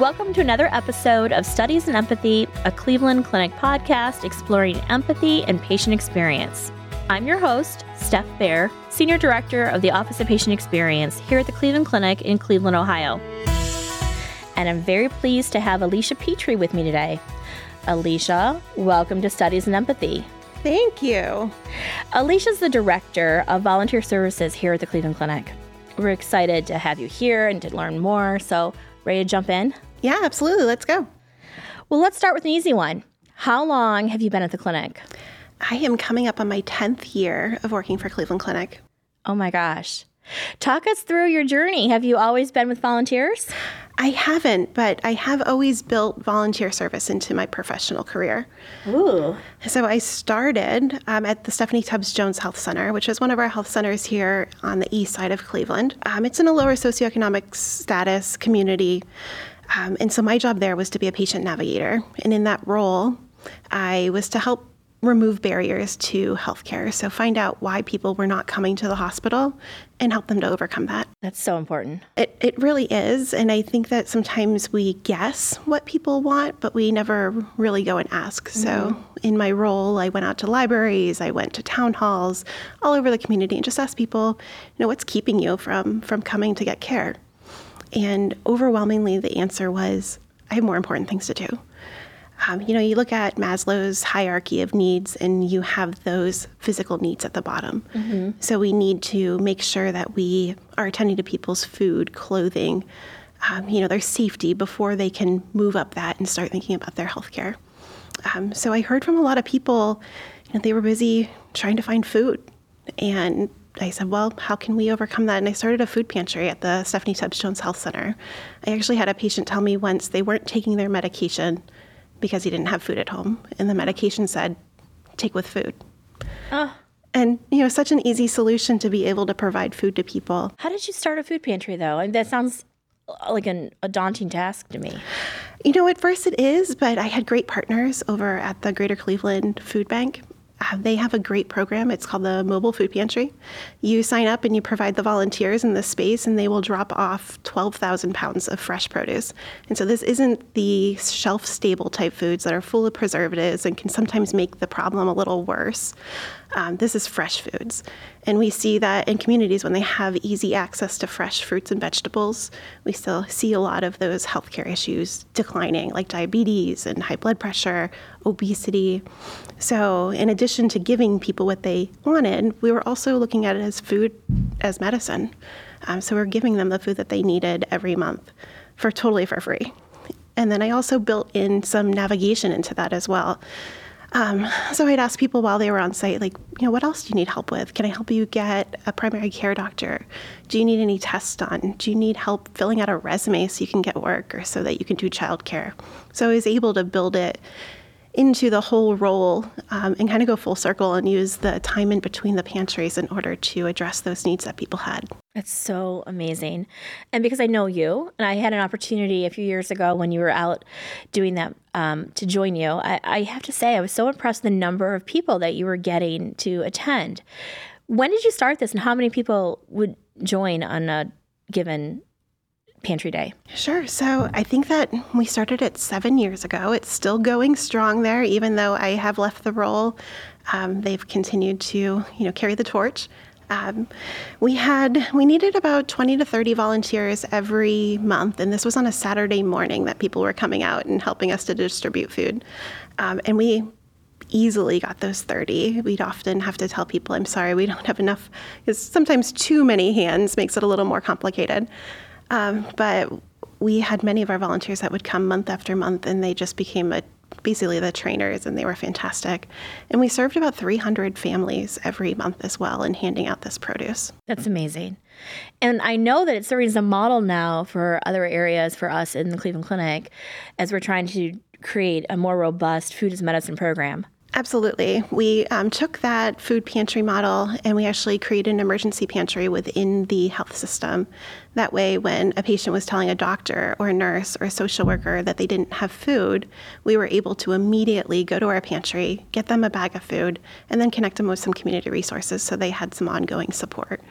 Welcome to another episode of Studies in Empathy, a Cleveland Clinic podcast exploring empathy and patient experience. I'm your host, Steph Bear, Senior Director of the Office of Patient Experience here at the Cleveland Clinic in Cleveland, Ohio. And I'm very pleased to have Alicia Petrie with me today. Alicia, welcome to Studies in Empathy. Thank you. Alicia's the Director of Volunteer Services here at the Cleveland Clinic. We're excited to have you here and to learn more. So, ready to jump in? Yeah, absolutely. Let's go. Well, let's start with an easy one. How long have you been at the clinic? I am coming up on my 10th year of working for Cleveland Clinic. Oh my gosh. Talk us through your journey. Have you always been with volunteers? I haven't, but I have always built volunteer service into my professional career. Ooh. So I started um, at the Stephanie Tubbs Jones Health Center, which is one of our health centers here on the east side of Cleveland. Um, it's in a lower socioeconomic status community. Um, and so my job there was to be a patient navigator. And in that role, I was to help remove barriers to healthcare. So find out why people were not coming to the hospital and help them to overcome that. That's so important. It, it really is. And I think that sometimes we guess what people want, but we never really go and ask. Mm-hmm. So in my role, I went out to libraries, I went to town halls all over the community and just asked people, you know, what's keeping you from from coming to get care? And overwhelmingly, the answer was, I have more important things to do. Um, you know, you look at Maslow's hierarchy of needs, and you have those physical needs at the bottom. Mm-hmm. So we need to make sure that we are attending to people's food, clothing, um, you know, their safety before they can move up that and start thinking about their health care. Um, so I heard from a lot of people, you know, they were busy trying to find food, and I said, well, how can we overcome that? And I started a food pantry at the Stephanie Tubbs Jones Health Center. I actually had a patient tell me once they weren't taking their medication because he didn't have food at home, and the medication said, take with food. Oh. And, you know, such an easy solution to be able to provide food to people. How did you start a food pantry, though? I mean, that sounds uh, like an, a daunting task to me. You know, at first it is, but I had great partners over at the Greater Cleveland Food Bank uh, they have a great program. It's called the Mobile Food Pantry. You sign up and you provide the volunteers in the space, and they will drop off 12,000 pounds of fresh produce. And so this isn't the shelf stable type foods that are full of preservatives and can sometimes make the problem a little worse. Um, this is fresh foods. And we see that in communities when they have easy access to fresh fruits and vegetables, we still see a lot of those healthcare issues declining, like diabetes and high blood pressure, obesity. So, in addition to giving people what they wanted, we were also looking at it as food as medicine. Um, so, we're giving them the food that they needed every month for totally for free. And then I also built in some navigation into that as well. Um, so I'd ask people while they were on site, like, you know, what else do you need help with? Can I help you get a primary care doctor? Do you need any tests done? Do you need help filling out a resume so you can get work or so that you can do childcare? So I was able to build it into the whole role um, and kind of go full circle and use the time in between the pantries in order to address those needs that people had. That's so amazing. And because I know you, and I had an opportunity a few years ago when you were out doing that um, to join you, I, I have to say, I was so impressed the number of people that you were getting to attend. When did you start this, and how many people would join on a given Pantry Day? Sure. So I think that we started it seven years ago. It's still going strong there, even though I have left the role. Um, they've continued to, you know, carry the torch. Um, we had we needed about 20 to 30 volunteers every month, and this was on a Saturday morning that people were coming out and helping us to distribute food. Um, and we easily got those 30. We'd often have to tell people, I'm sorry, we don't have enough, because sometimes too many hands makes it a little more complicated. Um, but we had many of our volunteers that would come month after month, and they just became a, basically the trainers, and they were fantastic. And we served about 300 families every month as well in handing out this produce. That's amazing. And I know that it's serving as a model now for other areas for us in the Cleveland Clinic as we're trying to create a more robust food as medicine program. Absolutely. We um, took that food pantry model and we actually created an emergency pantry within the health system. That way, when a patient was telling a doctor or a nurse or a social worker that they didn't have food, we were able to immediately go to our pantry, get them a bag of food, and then connect them with some community resources so they had some ongoing support.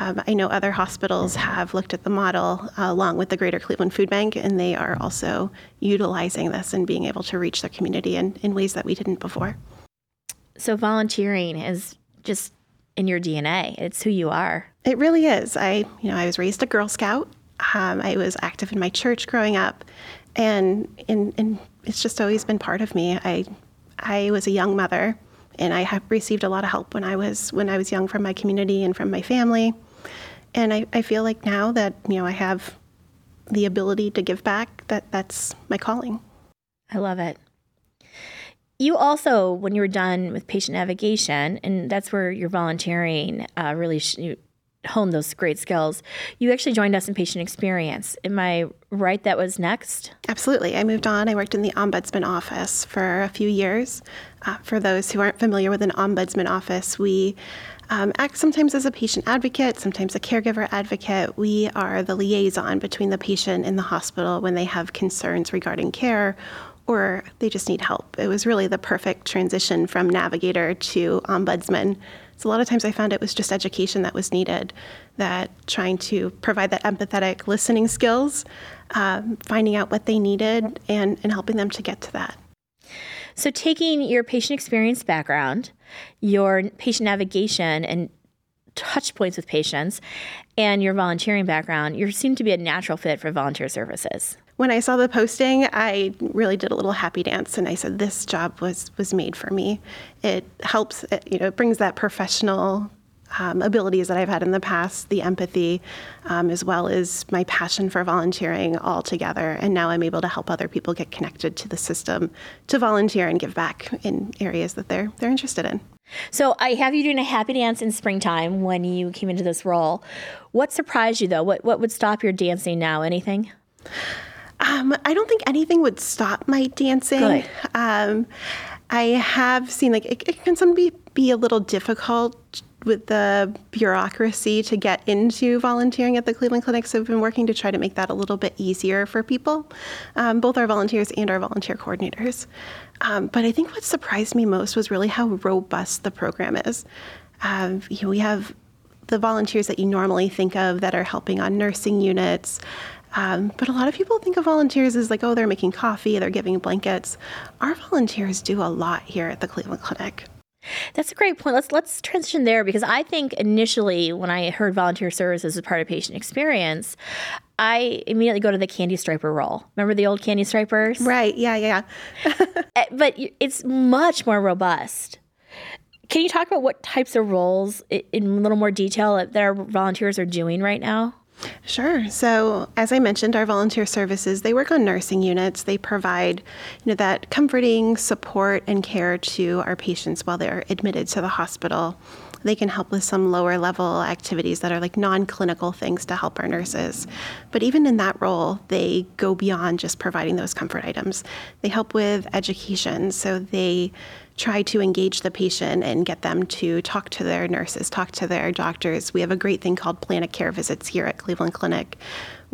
Um, I know other hospitals have looked at the model uh, along with the Greater Cleveland Food Bank, and they are also utilizing this and being able to reach their community in, in ways that we didn't before. So, volunteering is just in your DNA, it's who you are. It really is. I, you know, I was raised a Girl Scout. Um, I was active in my church growing up, and, and, and it's just always been part of me. I, I was a young mother and I have received a lot of help when I was when I was young from my community and from my family. And I, I feel like now that you know I have the ability to give back, that that's my calling. I love it. You also, when you were done with patient navigation, and that's where your volunteering uh, really sh- hone those great skills. You actually joined us in patient experience. Am I right? That was next? Absolutely. I moved on. I worked in the ombudsman office for a few years. Uh, for those who aren't familiar with an ombudsman office, we um, act sometimes as a patient advocate, sometimes a caregiver advocate. We are the liaison between the patient and the hospital when they have concerns regarding care or they just need help. It was really the perfect transition from navigator to ombudsman so a lot of times I found it was just education that was needed, that trying to provide that empathetic listening skills, um, finding out what they needed, and, and helping them to get to that. So, taking your patient experience background, your patient navigation, and touch points with patients, and your volunteering background, you seem to be a natural fit for volunteer services when I saw the posting, I really did a little happy dance, and I said, "This job was was made for me." It helps, you know, it brings that professional um, abilities that I've had in the past, the empathy, um, as well as my passion for volunteering all together. And now I'm able to help other people get connected to the system to volunteer and give back in areas that they're they're interested in. So I have you doing a happy dance in springtime when you came into this role. What surprised you though? What what would stop your dancing now? Anything? Um, I don't think anything would stop my dancing. Um, I have seen like it, it can sometimes be, be a little difficult with the bureaucracy to get into volunteering at the Cleveland Clinic. So we've been working to try to make that a little bit easier for people, um, both our volunteers and our volunteer coordinators. Um, but I think what surprised me most was really how robust the program is. Um, you know, we have the volunteers that you normally think of that are helping on nursing units, um, but a lot of people think of volunteers as like, oh, they're making coffee, they're giving blankets. Our volunteers do a lot here at the Cleveland Clinic. That's a great point. Let's let's transition there because I think initially when I heard volunteer services as part of patient experience, I immediately go to the candy striper role. Remember the old candy stripers? Right. Yeah. Yeah. Eh, but it's much more robust. Can you talk about what types of roles in a little more detail that our volunteers are doing right now? Sure. So, as I mentioned, our volunteer services, they work on nursing units. They provide, you know, that comforting support and care to our patients while they're admitted to the hospital. They can help with some lower level activities that are like non clinical things to help our nurses. But even in that role, they go beyond just providing those comfort items. They help with education. So they try to engage the patient and get them to talk to their nurses, talk to their doctors. We have a great thing called Plan Care visits here at Cleveland Clinic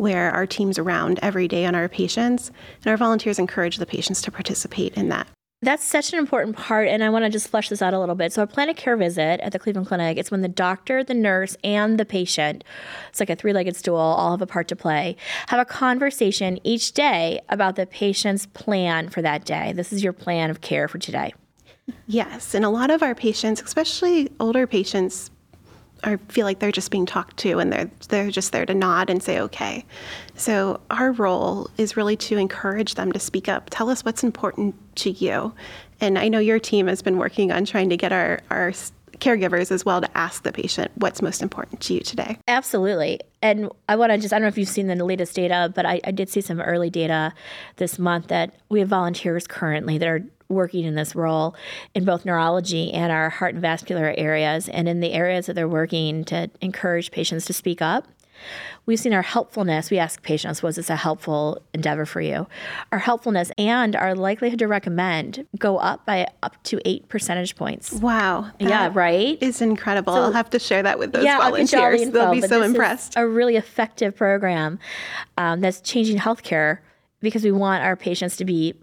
where our team's around every day on our patients, and our volunteers encourage the patients to participate in that. That's such an important part, and I want to just flesh this out a little bit. So, a plan of care visit at the Cleveland Clinic, it's when the doctor, the nurse, and the patient, it's like a three legged stool, all have a part to play, have a conversation each day about the patient's plan for that day. This is your plan of care for today. Yes, and a lot of our patients, especially older patients, are feel like they're just being talked to and they're they're just there to nod and say okay. So our role is really to encourage them to speak up. Tell us what's important to you. And I know your team has been working on trying to get our our caregivers as well to ask the patient what's most important to you today. Absolutely. And I want to just, I don't know if you've seen the latest data, but I, I did see some early data this month that we have volunteers currently that are working in this role in both neurology and our heart and vascular areas, and in the areas that they're working to encourage patients to speak up. We've seen our helpfulness. We ask patients, was this a helpful endeavor for you? Our helpfulness and our likelihood to recommend go up by up to eight percentage points. Wow. Yeah, right? It's incredible. So, I'll have to share that with those yeah, volunteers. The info, They'll be so impressed. a really effective program um, that's changing healthcare because we want our patients to be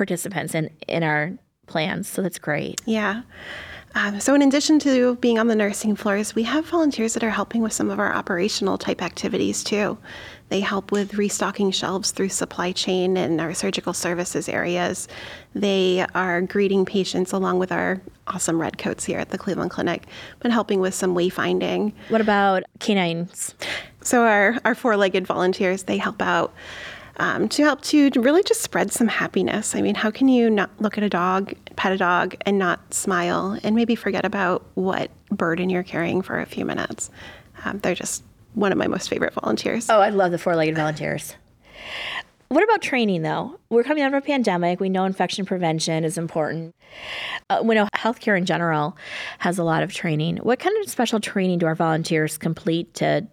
participants in in our plans. So that's great. Yeah. Um, so, in addition to being on the nursing floors, we have volunteers that are helping with some of our operational type activities too. They help with restocking shelves through supply chain and our surgical services areas. They are greeting patients along with our awesome redcoats here at the Cleveland Clinic, but helping with some wayfinding. What about canines? So, our, our four legged volunteers, they help out um, to help to really just spread some happiness. I mean, how can you not look at a dog, pet a dog, and not smile and maybe forget about what burden you're carrying for a few minutes? Um, they're just one of my most favorite volunteers. Oh, I love the four legged volunteers. What about training, though? We're coming out of a pandemic. We know infection prevention is important. Uh, we know healthcare in general has a lot of training. What kind of special training do our volunteers complete to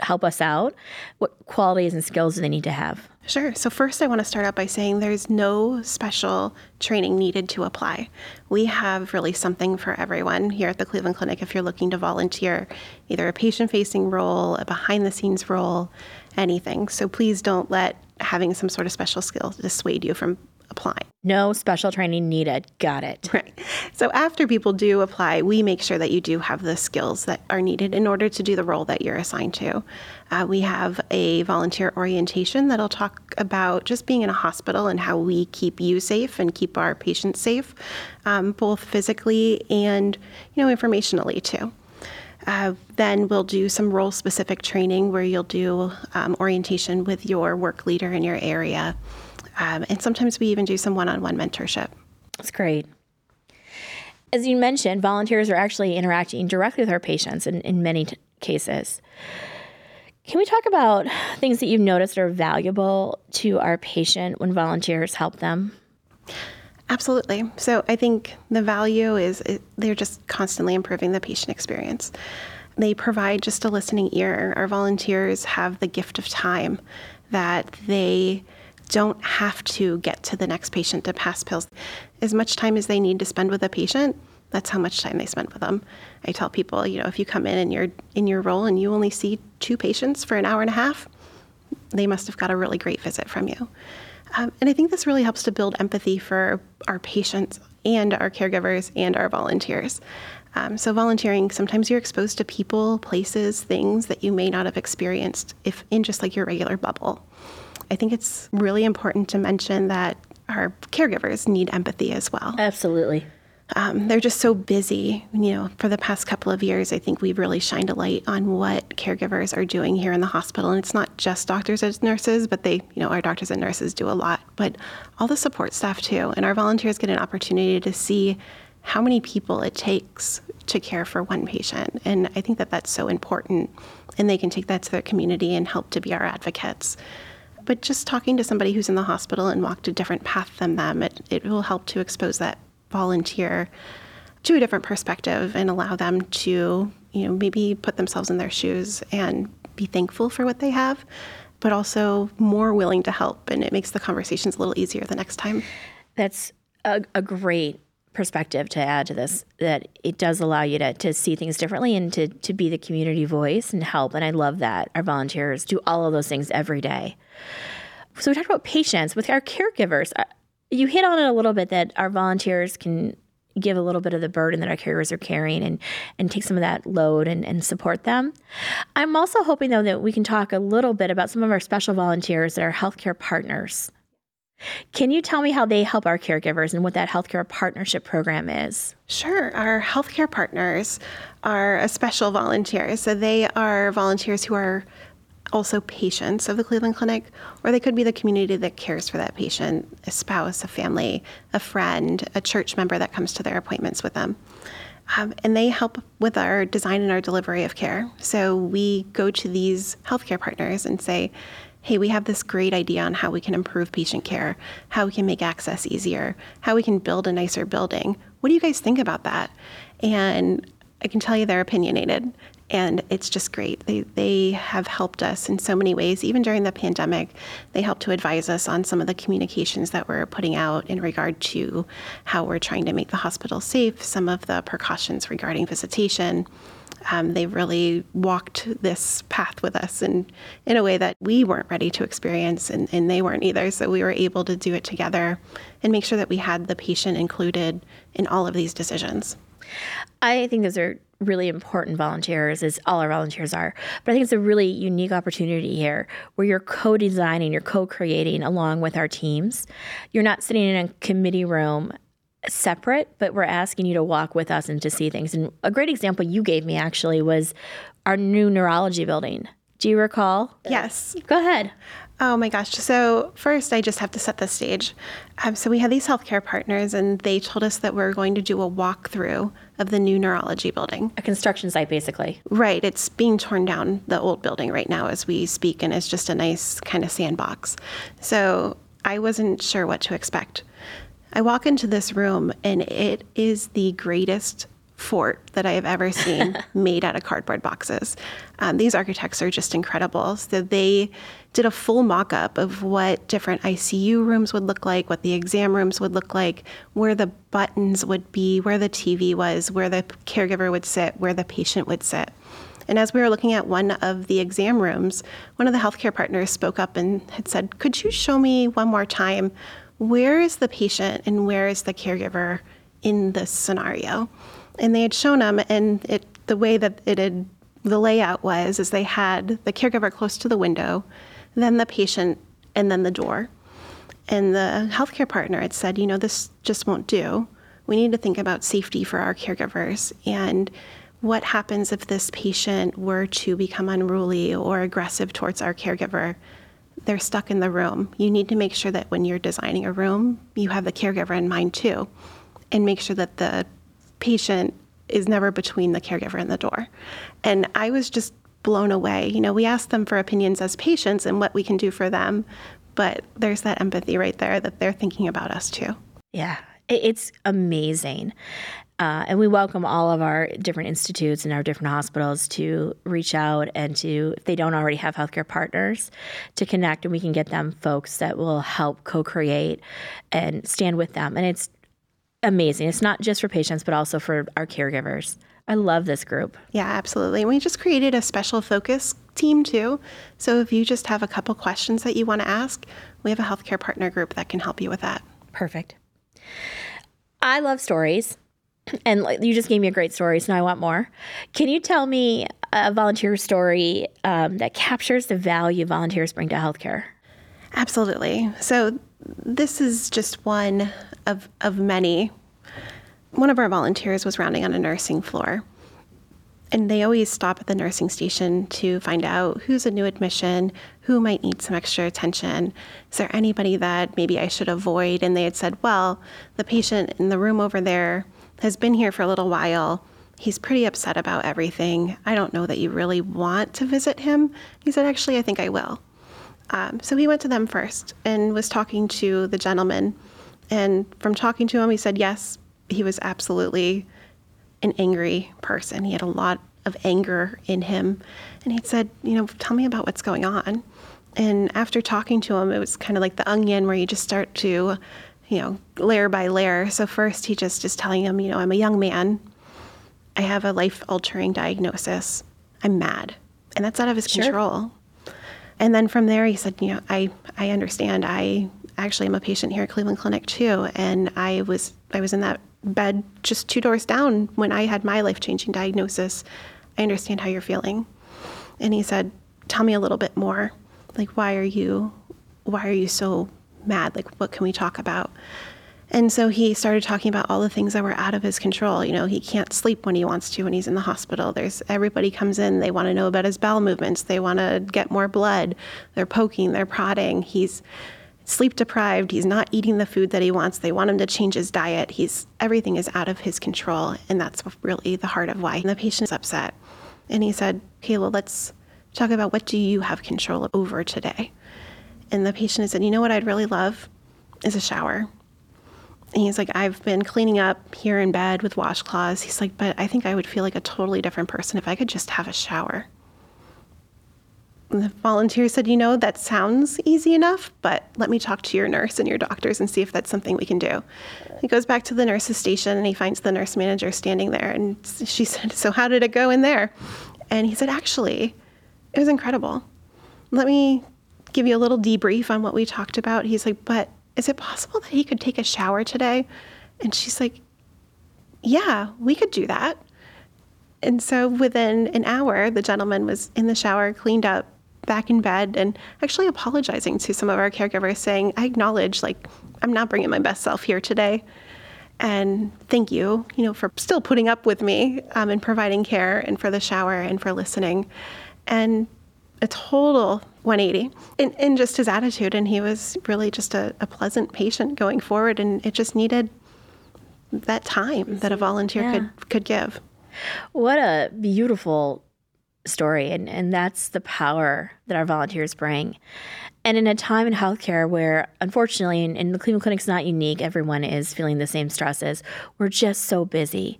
help us out? What qualities and skills do they need to have? Sure. So, first, I want to start out by saying there's no special training needed to apply. We have really something for everyone here at the Cleveland Clinic if you're looking to volunteer either a patient facing role, a behind the scenes role, anything. So, please don't let having some sort of special skill dissuade you from applying. No special training needed. Got it. Right. So after people do apply, we make sure that you do have the skills that are needed in order to do the role that you're assigned to. Uh, we have a volunteer orientation that'll talk about just being in a hospital and how we keep you safe and keep our patients safe, um, both physically and you know informationally too. Uh, then we'll do some role specific training where you'll do um, orientation with your work leader in your area. Um, and sometimes we even do some one on one mentorship. That's great. As you mentioned, volunteers are actually interacting directly with our patients in, in many t- cases. Can we talk about things that you've noticed are valuable to our patient when volunteers help them? Absolutely. So I think the value is it, they're just constantly improving the patient experience. They provide just a listening ear. Our volunteers have the gift of time that they don't have to get to the next patient to pass pills. As much time as they need to spend with a patient, that's how much time they spend with them. I tell people, you know, if you come in and you're in your role and you only see two patients for an hour and a half, they must have got a really great visit from you. Um, and I think this really helps to build empathy for our patients and our caregivers and our volunteers. Um, so, volunteering, sometimes you're exposed to people, places, things that you may not have experienced if in just like your regular bubble. I think it's really important to mention that our caregivers need empathy as well. Absolutely. Um, they're just so busy. You know, for the past couple of years, I think we've really shined a light on what caregivers are doing here in the hospital. And it's not just doctors and nurses, but they, you know, our doctors and nurses do a lot, but all the support staff too. And our volunteers get an opportunity to see how many people it takes to care for one patient. And I think that that's so important. And they can take that to their community and help to be our advocates but just talking to somebody who's in the hospital and walked a different path than them, it, it will help to expose that volunteer to a different perspective and allow them to, you know, maybe put themselves in their shoes and be thankful for what they have, but also more willing to help. And it makes the conversations a little easier the next time. That's a, a great perspective to add to this that it does allow you to, to see things differently and to, to be the community voice and help. And I love that our volunteers do all of those things every day. So we talked about patients with our caregivers. Uh, you hit on it a little bit that our volunteers can give a little bit of the burden that our caregivers are carrying and, and take some of that load and, and support them. I'm also hoping, though, that we can talk a little bit about some of our special volunteers that are healthcare partners. Can you tell me how they help our caregivers and what that healthcare partnership program is? Sure. Our healthcare partners are a special volunteer. So they are volunteers who are also patients of the Cleveland Clinic, or they could be the community that cares for that patient a spouse, a family, a friend, a church member that comes to their appointments with them. Um, and they help with our design and our delivery of care. So we go to these healthcare partners and say, hey, we have this great idea on how we can improve patient care, how we can make access easier, how we can build a nicer building. What do you guys think about that? And I can tell you they're opinionated and it's just great. They they have helped us in so many ways. Even during the pandemic, they helped to advise us on some of the communications that we're putting out in regard to how we're trying to make the hospital safe, some of the precautions regarding visitation. Um, they really walked this path with us in, in a way that we weren't ready to experience and, and they weren't either. So we were able to do it together and make sure that we had the patient included in all of these decisions. I think those are really important volunteers, as all our volunteers are. But I think it's a really unique opportunity here where you're co designing, you're co creating along with our teams. You're not sitting in a committee room separate, but we're asking you to walk with us and to see things. And a great example you gave me actually was our new neurology building. Do you recall? Yes. Go ahead. Oh my gosh. So, first, I just have to set the stage. Um, so, we had these healthcare partners, and they told us that we're going to do a walkthrough of the new neurology building. A construction site, basically. Right. It's being torn down, the old building, right now as we speak, and it's just a nice kind of sandbox. So, I wasn't sure what to expect. I walk into this room, and it is the greatest fort that I have ever seen made out of cardboard boxes. Um, these architects are just incredible. So they did a full mock up of what different ICU rooms would look like, what the exam rooms would look like, where the buttons would be, where the TV was, where the caregiver would sit, where the patient would sit. And as we were looking at one of the exam rooms, one of the healthcare partners spoke up and had said, Could you show me one more time where is the patient and where is the caregiver in this scenario? and they had shown them, and it the way that it had the layout was is they had the caregiver close to the window, then the patient, and then the door. And the healthcare partner had said, you know, this just won't do. We need to think about safety for our caregivers and what happens if this patient were to become unruly or aggressive towards our caregiver. They're stuck in the room. You need to make sure that when you're designing a room, you have the caregiver in mind too, and make sure that the patient is never between the caregiver and the door. And I was just blown away. You know, we ask them for opinions as patients and what we can do for them, but there's that empathy right there that they're thinking about us too. Yeah, it's amazing. Uh, and we welcome all of our different institutes and our different hospitals to reach out and to, if they don't already have healthcare partners, to connect and we can get them folks that will help co create and stand with them. And it's amazing. It's not just for patients, but also for our caregivers. I love this group. Yeah, absolutely. We just created a special focus team too. So if you just have a couple questions that you want to ask, we have a healthcare partner group that can help you with that. Perfect. I love stories. And you just gave me a great story, so now I want more. Can you tell me a volunteer story um, that captures the value volunteers bring to healthcare? Absolutely. So, this is just one of, of many. One of our volunteers was rounding on a nursing floor. And they always stop at the nursing station to find out who's a new admission, who might need some extra attention. Is there anybody that maybe I should avoid? And they had said, well, the patient in the room over there has been here for a little while. He's pretty upset about everything. I don't know that you really want to visit him. He said, actually, I think I will. Um, so he went to them first and was talking to the gentleman and from talking to him, he said, yes, he was absolutely an angry person. He had a lot of anger in him. And he said, you know, tell me about what's going on. And after talking to him, it was kind of like the onion where you just start to, you know, layer by layer. So first he just is telling him, you know, I'm a young man. I have a life altering diagnosis. I'm mad. And that's out of his sure. control. And then from there he said, you know, I, I understand. I actually am a patient here at Cleveland Clinic too, and I was I was in that bed just two doors down when I had my life changing diagnosis. I understand how you're feeling. And he said, Tell me a little bit more. Like why are you why are you so mad? Like what can we talk about? And so he started talking about all the things that were out of his control. You know, he can't sleep when he wants to when he's in the hospital. There's everybody comes in, they want to know about his bowel movements, they want to get more blood. They're poking, they're prodding. He's sleep deprived. He's not eating the food that he wants. They want him to change his diet. He's everything is out of his control, and that's really the heart of why the patient's upset. And he said, "Kayla, let's talk about what do you have control over today." And the patient said, "You know what I'd really love is a shower." And he's like, I've been cleaning up here in bed with washcloths. He's like, but I think I would feel like a totally different person if I could just have a shower the volunteer said, You know, that sounds easy enough, but let me talk to your nurse and your doctors and see if that's something we can do. He goes back to the nurse's station and he finds the nurse manager standing there. And she said, So, how did it go in there? And he said, Actually, it was incredible. Let me give you a little debrief on what we talked about. He's like, But is it possible that he could take a shower today? And she's like, Yeah, we could do that. And so within an hour, the gentleman was in the shower, cleaned up, back in bed, and actually apologizing to some of our caregivers, saying, I acknowledge, like, I'm not bringing my best self here today. And thank you, you know, for still putting up with me um, and providing care and for the shower and for listening. And a total 180 in, in just his attitude. And he was really just a, a pleasant patient going forward. And it just needed that time that a mm-hmm. volunteer yeah. could, could give. What a beautiful story. And, and that's the power that our volunteers bring. And in a time in healthcare where, unfortunately, and, the Cleveland Clinic's not unique, everyone is feeling the same stresses. We're just so busy.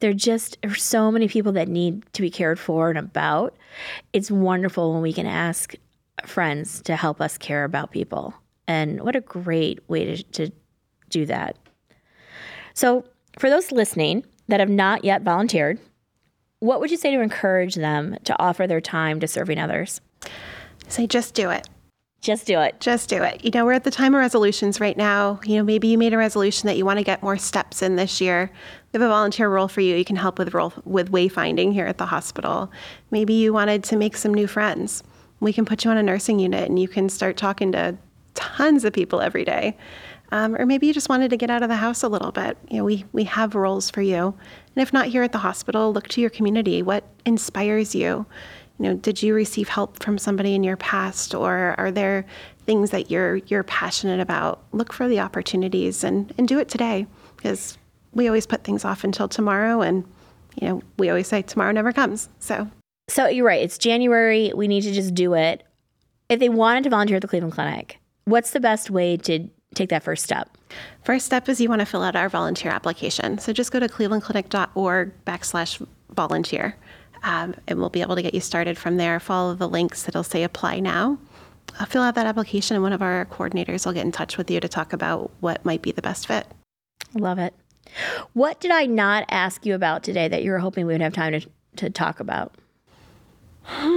There just are so many people that need to be cared for and about. It's wonderful when we can ask friends to help us care about people. And what a great way to, to do that. So, for those listening that have not yet volunteered, what would you say to encourage them to offer their time to serving others? Say, just do it. Just do it. Just do it. You know, we're at the time of resolutions right now. You know, maybe you made a resolution that you want to get more steps in this year. We have a volunteer role for you. You can help with role with wayfinding here at the hospital. Maybe you wanted to make some new friends. We can put you on a nursing unit and you can start talking to tons of people every day. Um, or maybe you just wanted to get out of the house a little bit. You know, we, we have roles for you. And if not here at the hospital, look to your community. What inspires you? You know, did you receive help from somebody in your past, or are there things that you're you're passionate about? Look for the opportunities and and do it today, because we always put things off until tomorrow, and you know, we always say tomorrow never comes. So, so you're right. It's January. We need to just do it. If they wanted to volunteer at the Cleveland Clinic, what's the best way to take that first step? First step is you want to fill out our volunteer application. So just go to clevelandclinic.org backslash volunteer, um, and we'll be able to get you started from there. Follow the links that'll say apply now. Uh, fill out that application, and one of our coordinators will get in touch with you to talk about what might be the best fit. Love it. What did I not ask you about today that you were hoping we would have time to, to talk about?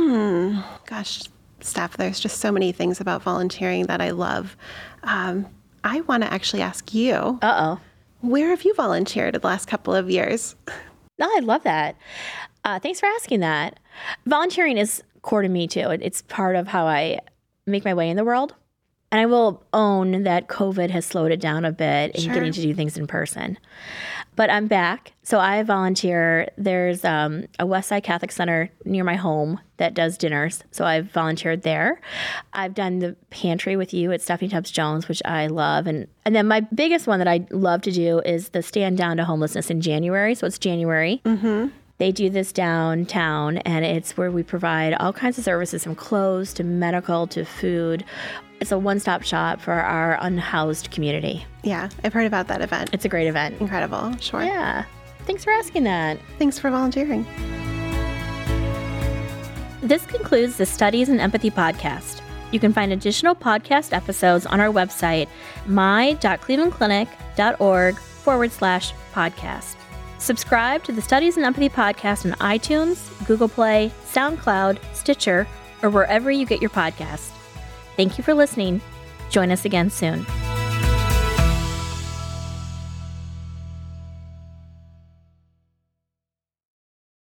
Hmm. Gosh, Steph, there's just so many things about volunteering that I love. Um, I want to actually ask you. Uh oh. Where have you volunteered the last couple of years? Oh, I love that. Uh, thanks for asking that. Volunteering is core to me too. It's part of how I make my way in the world. And I will own that COVID has slowed it down a bit in getting to do things in person. But I'm back. So I volunteer. There's um, a Westside Catholic Center near my home that does dinners. So I've volunteered there. I've done the pantry with you at Stephanie Tubbs Jones, which I love. And, and then my biggest one that I love to do is the Stand Down to Homelessness in January. So it's January. Mm-hmm. They do this downtown, and it's where we provide all kinds of services from clothes to medical to food. It's a one stop shop for our unhoused community. Yeah, I've heard about that event. It's a great event. Incredible. Sure. Yeah. Thanks for asking that. Thanks for volunteering. This concludes the Studies in Empathy podcast. You can find additional podcast episodes on our website, my.clevelandclinic.org forward slash podcast. Subscribe to the Studies in Empathy podcast on iTunes, Google Play, SoundCloud, Stitcher, or wherever you get your podcasts. Thank you for listening. Join us again soon.